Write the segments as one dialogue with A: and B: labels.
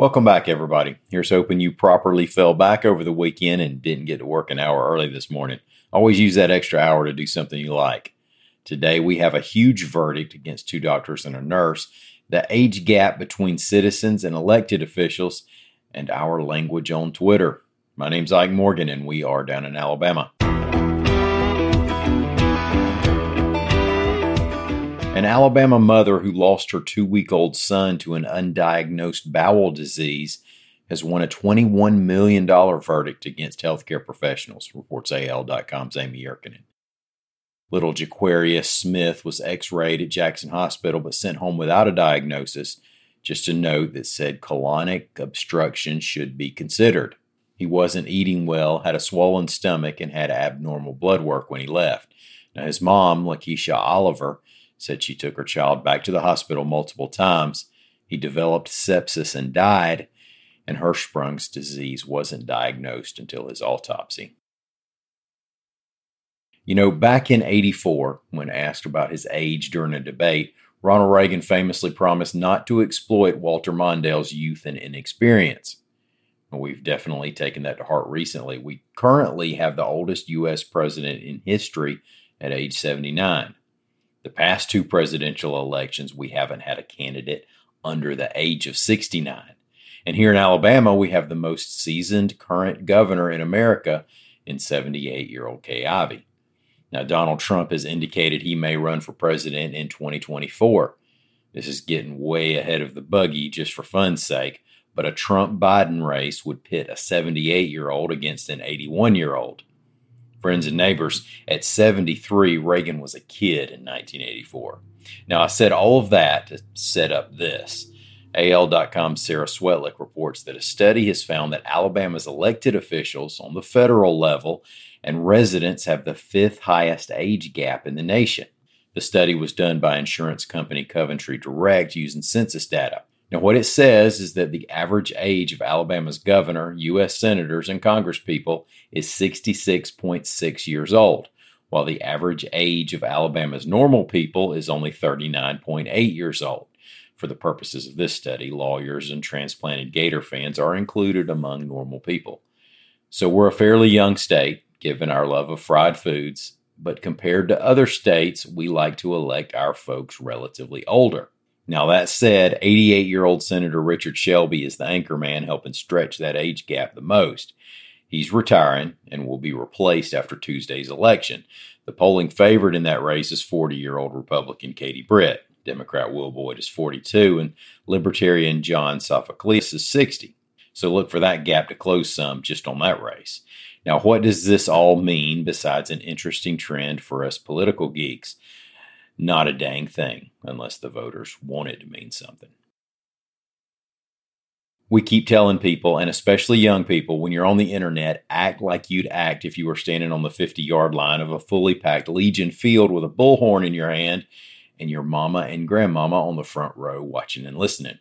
A: Welcome back, everybody. Here's hoping you properly fell back over the weekend and didn't get to work an hour early this morning. Always use that extra hour to do something you like. Today, we have a huge verdict against two doctors and a nurse, the age gap between citizens and elected officials, and our language on Twitter. My name's Ike Morgan, and we are down in Alabama. An Alabama mother who lost her two week old son to an undiagnosed bowel disease has won a $21 million verdict against healthcare professionals, reports AL.com's Amy Yurkanin. Little Jaquarius Smith was x rayed at Jackson Hospital but sent home without a diagnosis. Just a note that said colonic obstruction should be considered. He wasn't eating well, had a swollen stomach, and had abnormal blood work when he left. Now, his mom, Lakeisha Oliver, said she took her child back to the hospital multiple times. He developed sepsis and died, and Hirschsprung's disease wasn't diagnosed until his autopsy. You know, back in 84, when asked about his age during a debate, Ronald Reagan famously promised not to exploit Walter Mondale's youth and inexperience. We've definitely taken that to heart recently. We currently have the oldest U.S. president in history at age 79. The past two presidential elections, we haven't had a candidate under the age of 69. And here in Alabama, we have the most seasoned current governor in America in 78 year old Kay Ivey. Now, Donald Trump has indicated he may run for president in 2024. This is getting way ahead of the buggy just for fun's sake, but a Trump Biden race would pit a 78 year old against an 81 year old friends and neighbors. At 73, Reagan was a kid in 1984. Now, I said all of that to set up this. AL.com's Sarah Swetlik reports that a study has found that Alabama's elected officials on the federal level and residents have the fifth highest age gap in the nation. The study was done by insurance company Coventry Direct using census data. Now, what it says is that the average age of Alabama's governor, U.S. senators, and congresspeople is 66.6 years old, while the average age of Alabama's normal people is only 39.8 years old. For the purposes of this study, lawyers and transplanted Gator fans are included among normal people. So we're a fairly young state, given our love of fried foods, but compared to other states, we like to elect our folks relatively older. Now, that said, 88 year old Senator Richard Shelby is the anchor man helping stretch that age gap the most. He's retiring and will be replaced after Tuesday's election. The polling favorite in that race is 40 year old Republican Katie Britt. Democrat Will Boyd is 42, and Libertarian John Sophocleus is 60. So look for that gap to close some just on that race. Now, what does this all mean besides an interesting trend for us political geeks? Not a dang thing, unless the voters want it to mean something. We keep telling people, and especially young people, when you're on the internet, act like you'd act if you were standing on the 50 yard line of a fully packed Legion field with a bullhorn in your hand and your mama and grandmama on the front row watching and listening.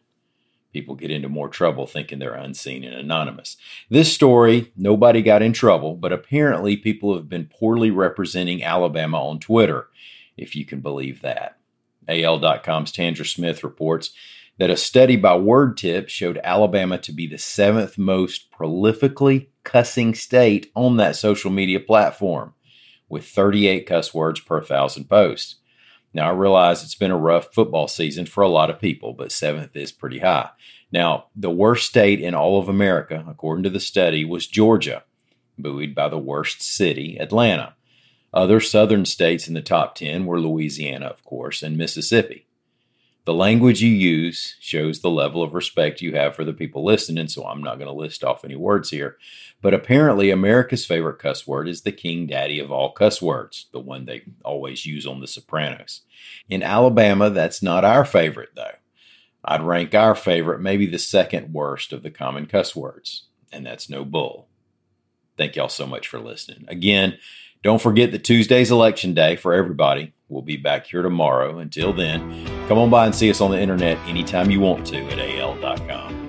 A: People get into more trouble thinking they're unseen and anonymous. This story, nobody got in trouble, but apparently people have been poorly representing Alabama on Twitter if you can believe that. AL.com's Tandra Smith reports that a study by WordTip showed Alabama to be the seventh most prolifically cussing state on that social media platform, with 38 cuss words per thousand posts. Now, I realize it's been a rough football season for a lot of people, but seventh is pretty high. Now, the worst state in all of America, according to the study, was Georgia, buoyed by the worst city, Atlanta. Other southern states in the top 10 were Louisiana, of course, and Mississippi. The language you use shows the level of respect you have for the people listening, so I'm not going to list off any words here. But apparently, America's favorite cuss word is the king daddy of all cuss words, the one they always use on The Sopranos. In Alabama, that's not our favorite, though. I'd rank our favorite maybe the second worst of the common cuss words, and that's no bull. Thank y'all so much for listening. Again, don't forget that Tuesday's election day for everybody. We'll be back here tomorrow. Until then, come on by and see us on the internet anytime you want to at al.com.